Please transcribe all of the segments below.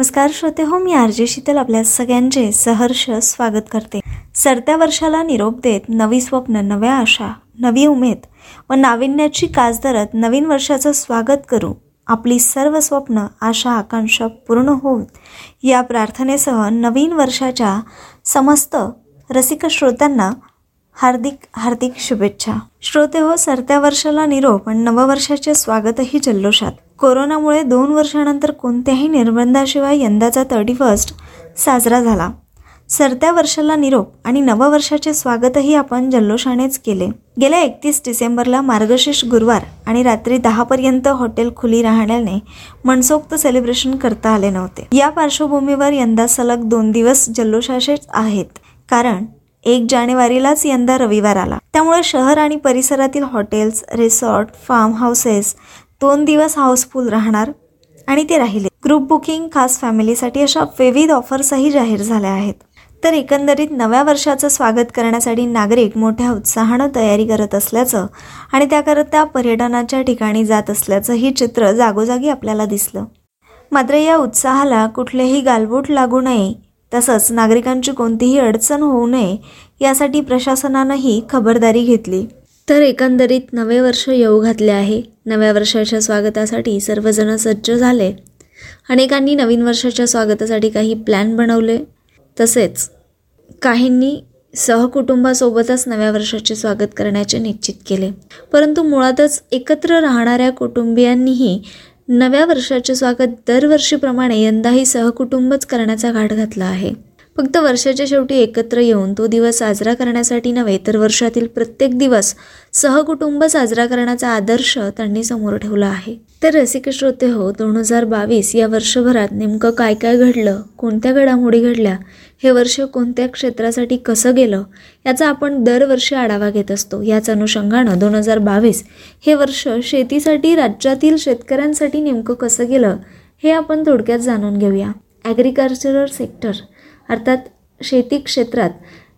नमस्कार श्रोते हो मी आरजे शीतल आपल्या सगळ्यांचे सहर्ष स्वागत करते. सरत्या वर्षाला निरोप देत नवी स्वप्न नव्या आशा नवी उमेद व नाविन्याची कास धरत नवीन वर्षाचं स्वागत करू. आपली सर्व स्वप्न आशा आकांक्षा पूर्ण होत या प्रार्थनेसह नवीन वर्षाच्या समस्त रसिक श्रोत्यांना हार्दिक हार्दिक शुभेच्छा. श्रोते हो सरत्या वर्षाला निरोप आणि नववर्षाचे स्वागतही जल्लोषात. कोरोनामुळे दोन वर्षानंतर कोणत्याही निर्बंधाशिवाय यंदाचा थर्टी फर्स्ट साजरा झाला. सरत्या वर्षाला निरोप आणि नववर्षाचे स्वागतही आपण जल्लोषानेच केले. गेल्या एकतीस डिसेंबरला मार्गशीर्ष गुरुवार आणि रात्री दहापर्यंत हॉटेल खुली राहण्याने मनसोक्त सेलिब्रेशन करता आले नव्हते. या पार्श्वभूमीवर यंदा सलग दोन दिवस जल्लोषाचेच आहेत. कारण एक जानेवारीलाच यंदा रविवार आला. त्यामुळे शहर आणि परिसरातील हॉटेल्स रिसॉर्ट फार्म हाऊसेस दोन दिवस हाऊसफुल राहणार आणि ते राहिले. ग्रुप बुकिंग खास फॅमिलीसाठी अशा विविध ऑफर्सही जाहीर झाल्या आहेत. तर एकंदरीत नव्या वर्षाचं स्वागत करण्यासाठी नागरिक मोठ्या उत्साहानं तयारी करत असल्याचं आणि त्याकरता पर्यटनाच्या ठिकाणी जात असल्याचं ही चित्र जागोजागी आपल्याला दिसलं. मात्र या उत्साहाला कुठलेही गालबोट लागू नये तसंच नागरिकांची कोणतीही अडचण होऊ नये यासाठी प्रशासनानंही खबरदारी घेतली. तर एकंदरीत नवे वर्ष येऊ घातले आहे. नव्या वर्षाच्या स्वागतासाठी सर्वजण सज्ज झाले. अनेकांनी नवीन वर्षाच्या स्वागतासाठी काही प्लॅन बनवले. तसेच काहींनी सहकुटुंबासोबतच नव्या वर्षाचे स्वागत करण्याचे निश्चित केले. परंतु मुळातच एकत्र राहणाऱ्या कुटुंबियांनीही नव्या वर्षाचे स्वागत दरवर्षीप्रमाणे यंदाही सहकुटुंबच करण्याचा घाट घातला आहे. फक्त वर्षाच्या शेवटी एकत्र येऊन तो दिवस साजरा करण्यासाठी नव्हे तर वर्षातील प्रत्येक दिवस सहकुटुंब साजरा करण्याचा आदर्श त्यांनी समोर ठेवला आहे. तर रसिक श्रोते हो दोन हजार बावीस या वर्षभरात नेमकं काय काय घडलं कोणत्या घडामोडी घडल्या हे वर्ष कोणत्या क्षेत्रासाठी कसं गेलं याचा आपण दरवर्षी आढावा घेत असतो. याच अनुषंगानं दोन हजार बावीस हे वर्ष शेतीसाठी राज्यातील शेतकऱ्यांसाठी नेमकं कसं गेलं हे आपण थोडक्यात जाणून घेऊया. ॲग्रिकल्चरल सेक्टर अर्थात शेती क्षेत्रात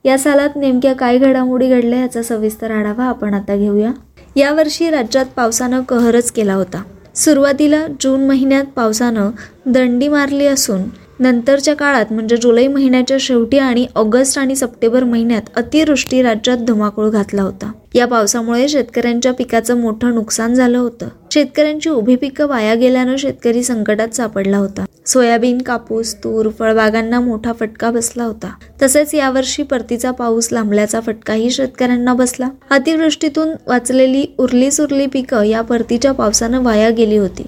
या सालात नेमक्या काय घडामोडी घडल्या याचा सविस्तर आढावा आपण आता घेऊया. यावर्षी राज्यात पावसानं कहरच केला होता. सुरुवातीला जून महिन्यात पावसानं दंडी मारली असून नंतरच्या काळात म्हणजे जुलै महिन्याच्या शेवटी आणि ऑगस्ट आणि सप्टेंबर महिन्यात अतिवृष्टी राज्यात धुमाकूळ घातला होता. या पावसामुळे शेतकऱ्यांच्या पिकाचं मोठं नुकसान झालं होतं. शेतकऱ्यांची उभी पिकं वाया गेल्यानं शेतकरी संकटात सापडला होता. सोयाबीन कापूस तूर फळबागांना मोठा फटका बसला होता. तसेच यावर्षी परतीचा पाऊस लांबल्याचा फटकाही शेतकऱ्यांना बसला. अतिवृष्टीतून वाचलेली उरली सुरली पिकं या परतीच्या पावसानं वाया गेली होती.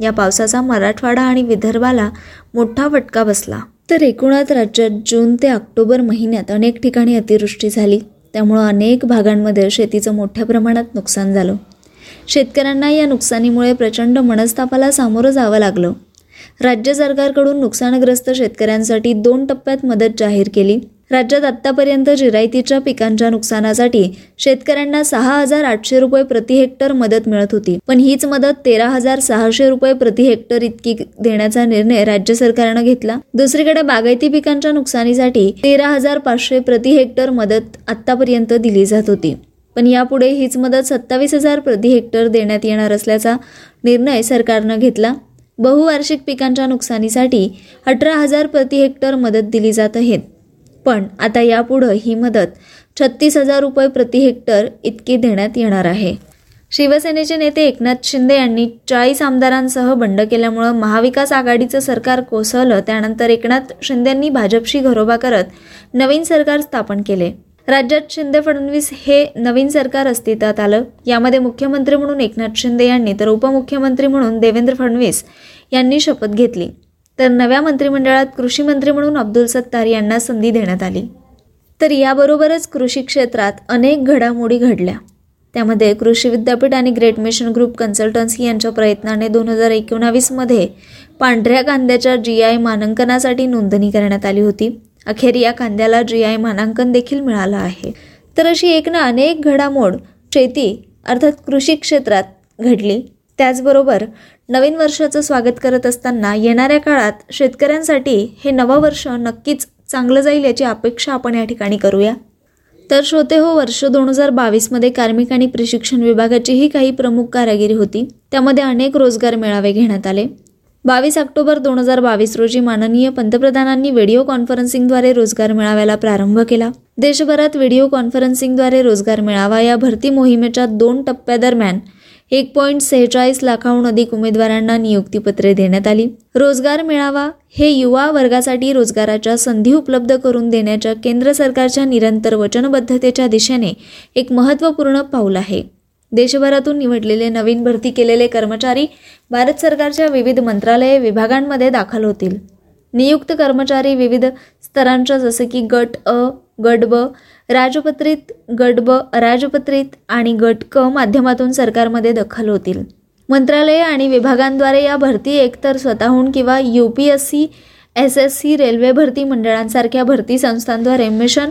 या पावसाचा मराठवाडा आणि विदर्भाला मोठा फटका बसला. तर एकूणात राज्यात जून ते ऑक्टोबर महिन्यात अनेक ठिकाणी अतिवृष्टी झाली. त्यामुळं अनेक भागांमध्ये शेतीचं मोठ्या प्रमाणात नुकसान झालं. शेतकऱ्यांना या नुकसानीमुळे प्रचंड मनस्तापाला सामोरं जावं लागलं. राज्य सरकारकडून नुकसानग्रस्त शेतकऱ्यांसाठी दोन टप्प्यात मदत जाहीर केली. राज्यात आत्तापर्यंत जिरायतीच्या पिकांच्या नुकसानासाठी शेतकऱ्यांना सहा हजार आठशे रुपये प्रति हेक्टर मदत मिळत होती. पण हीच मदत तेरा हजार सहाशे रुपये प्रति हेक्टर इतकी देण्याचा निर्णय राज्य सरकारनं घेतला. दुसरीकडे बागायती पिकांच्या नुकसानीसाठी तेरा हजार पाचशे प्रति हेक्टर मदत आत्तापर्यंत दिली जात होती. पण यापुढे हीच मदत सत्तावीस हजार प्रति हेक्टर देण्यात येणार असल्याचा निर्णय सरकारनं घेतला. बहुवार्षिक पिकांच्या नुकसानीसाठी अठरा हजार प्रति हेक्टर मदत दिली जात आहेत पण आता यापुढं ही मदत छत्तीस हजार रुपये प्रति हेक्टर इतकी देण्यात येणार आहे. शिवसेनेचे नेते एकनाथ शिंदे यांनी चाळीस आमदारांसह बंड केल्यामुळं महाविकास आघाडीचं सरकार कोसळलं त्यानंतर एकनाथ शिंदेंनी भाजपशी घरोबा करत नवीन सरकार स्थापन केले. राज्यात शिंदे फडणवीस हे नवीन सरकार अस्तित्वात आलं. यामध्ये मुख्यमंत्री म्हणून एकनाथ शिंदे यांनी तर उपमुख्यमंत्री म्हणून देवेंद्र फडणवीस यांनी शपथ घेतली. तर नव्या मंत्रिमंडळात कृषी मंत्री म्हणून अब्दुल सत्तार यांना संधी देण्यात आली. तर याबरोबरच कृषी क्षेत्रात अनेक घडामोडी घडल्या. त्यामध्ये कृषी विद्यापीठ आणि ग्रेट मिशन ग्रुप कन्सल्टन्सी यांच्या प्रयत्नाने दोन हजार एकोणावीसमध्ये पांढऱ्या कांद्याच्या जी आय मानांकनासाठी नोंदणी करण्यात आली होती. अखेर या कांद्याला जी आय मानांकन देखील मिळालं आहे. तर अशी एक ना अनेक घडामोड शेती अर्थात कृषी क्षेत्रात घडली. त्याचबरोबर नवीन वर्षाचं स्वागत करत असताना येणाऱ्या काळात शेतकऱ्यांसाठी हे नवं वर्ष नक्कीच चांगलं जाईल याची अपेक्षा आपण या ठिकाणी करूया. तर श्रोते हो वर्ष दोन हजार बावीसमध्ये कार्मिक आणि प्रशिक्षण विभागाचीही काही प्रमुख कारागिरी होती. त्यामध्ये अनेक रोजगार मेळावे घेण्यात आले. बावीस ऑक्टोबर दोन हजार बावीस रोजी माननीय पंतप्रधानांनी व्हिडिओ कॉन्फरन्सिंगद्वारे रोजगार मेळाव्याला प्रारंभ केला. देशभरात व्हिडिओ कॉन्फरन्सिंगद्वारे रोजगार मेळावा या भरती मोहिमेच्या दोन टप्प्यादरम्यान एक पॉईंट सेहेचाळीस लाखाहून अधिक उमेदवारांना नियुक्तीपत्रे देण्यात आली. रोजगार मिळावा हे युवा वर्गासाठी रोजगाराच्या संधी उपलब्ध करून देण्याच्या केंद्र सरकारच्या निरंतर वचनबद्धतेच्या दिशेने एक महत्त्वपूर्ण पाऊल आहे. देशभरातून निवडलेले नवीन भरती केलेले कर्मचारी भारत सरकारच्या विविध मंत्रालये विभागांमध्ये दाखल होतील. नियुक्त कर्मचारी विविध स्तरांच्या जसे की गट अ गट ब राजपत्रित गट ब अराजपत्रित आणि गट क माध्यमातून सरकारमध्ये दखल होतील. मंत्रालये आणि विभागांद्वारे या भरती एकतर स्वतःहून किंवा U P S C S S C railway भरती मंडळांसारख्या भरती संस्थांद्वारे मिशन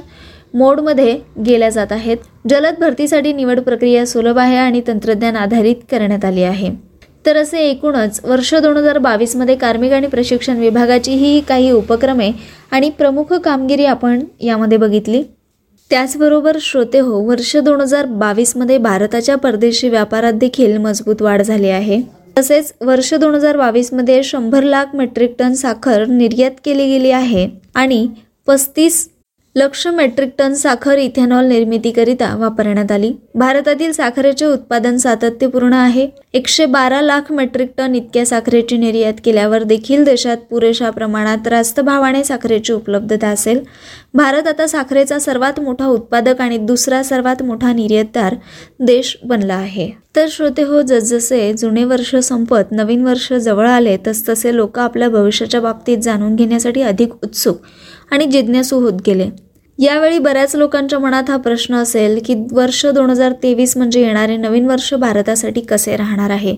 मोडमध्ये गेल्या जात आहेत. जलद भरतीसाठी निवड प्रक्रिया सुलभ आहे आणि तंत्रज्ञान आधारित करण्यात आली आहे. तर असे एकूणच वर्ष दोन हजार बावीसमध्ये कार्मिक आणि प्रशिक्षण विभागाची ही काही उपक्रमे आणि प्रमुख कामगिरी आपण यामध्ये बघितली. त्याचबरोबर श्रोते हो वर्ष दोन हजार बावीसमध्ये भारताच्या परदेशी व्यापारात देखील मजबूत वाढ झाली आहे. तसेच वर्ष दोन हजार बावीसमध्ये शंभर लाख मेट्रिक टन साखर निर्यात केली गेली आहे आणि पस्तीस लक्ष मेट्रिक टन साखर इथेनॉल निर्मितीकरिता वापरण्यात आली. भारतातील साखरेचे उत्पादन सातत्यपूर्ण आहे. एकशे बारा लाख मेट्रिक टन इतक्या साखरेची निर्यात केल्यावर देखील देशात पुरेशा प्रमाणात रास्त भावाने साखरेची उपलब्धता असेल. भारत आता साखरेचा सर्वात मोठा उत्पादक आणि दुसरा सर्वात मोठा निर्यातदार देश बनला आहे. तर श्रोते हो जसजसे जुने वर्ष संपत नवीन वर्ष जवळ आले तसतसे लोक आपल्या भविष्याच्या बाबतीत जाणून घेण्यासाठी अधिक उत्सुक. आणि जिज्ञासू होत गेले. यावेळी बऱ्याच लोकांच्या मनात हा प्रश्न असेल की वर्ष दोन हजार तेवीस म्हणजे येणारे नवीन वर्ष भारतासाठी कसे राहणार आहे?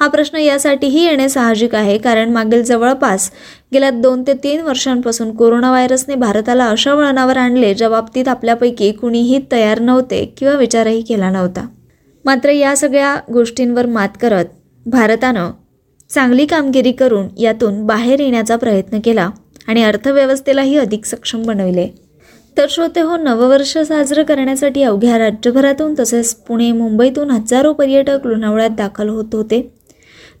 हा प्रश्न यासाठीही येणे साहजिक आहे कारण मागील जवळपास गेल्या दोन ते तीन वर्षांपासून कोरोना व्हायरसने भारताला अशा वळणावर आणले ज्या बाबतीत आपल्यापैकी कुणीही तयार नव्हते किंवा विचारही केला नव्हता. मात्र या सगळ्या गोष्टींवर मात करत भारतानं चांगली कामगिरी करून यातून बाहेर येण्याचा प्रयत्न केला. आणि अर्थव्यवस्थेलाही अधिक सक्षम बनविले. तर श्रोते हो नववर्ष साजरं करण्यासाठी अवघ्या राज्यभरातून तसेच पुणे मुंबईतून हजारो पर्यटक लोणावळ्यात दाखल होत होते.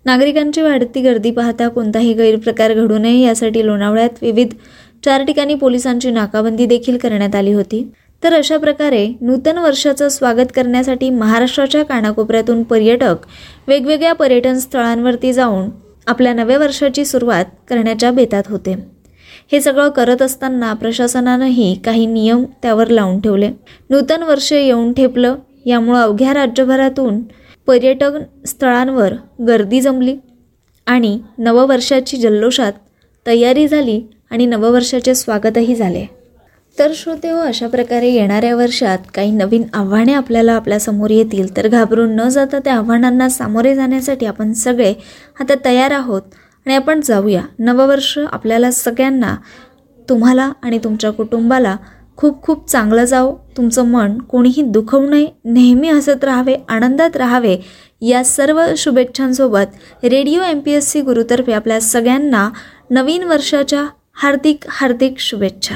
नागरिकांची वाढती गर्दी पाहता कोणताही गैरप्रकार घडू नये यासाठी लोणावळ्यात विविध चार ठिकाणी पोलिसांची नाकाबंदी देखील करण्यात आली होती. तर अशा प्रकारे नूतन वर्षाचं स्वागत करण्यासाठी महाराष्ट्राच्या कानाकोपऱ्यातून पर्यटक वेगवेगळ्या पर्यटन स्थळांवरती जाऊन आपल्या नव्या वर्षाची सुरुवात करण्याच्या बेतात होते. हे सगळं करत असताना प्रशासनानंही काही नियम त्यावर लावून ठेवले. नूतन वर्ष येऊन ठेपलं यामुळं अवघ्या राज्यभरातून पर्यटन स्थळांवर गर्दी जमली आणि नववर्षाची जल्लोषात तयारी झाली आणि नववर्षाचे स्वागतही झाले. तर श्रोते हो अशा प्रकारे येणाऱ्या वर्षात काही नवीन आव्हाने आपल्याला आपल्यासमोर येतील तर घाबरून न जाता त्या आव्हानांना सामोरे जाण्यासाठी आपण सगळे आता तयार आहोत. आणि आपण जाऊया. नववर्ष आपल्याला सगळ्यांना तुम्हाला आणि तुमच्या कुटुंबाला खूप खूप चांगलं जावं. तुमचं मन कोणीही दुखवू नये नेहमी हसत राहावे आनंदात राहावे. या सर्व शुभेच्छांसोबत radio M P S C गुरुतर्फे आपल्या सगळ्यांना नवीन वर्षाच्या हार्दिक हार्दिक शुभेच्छा.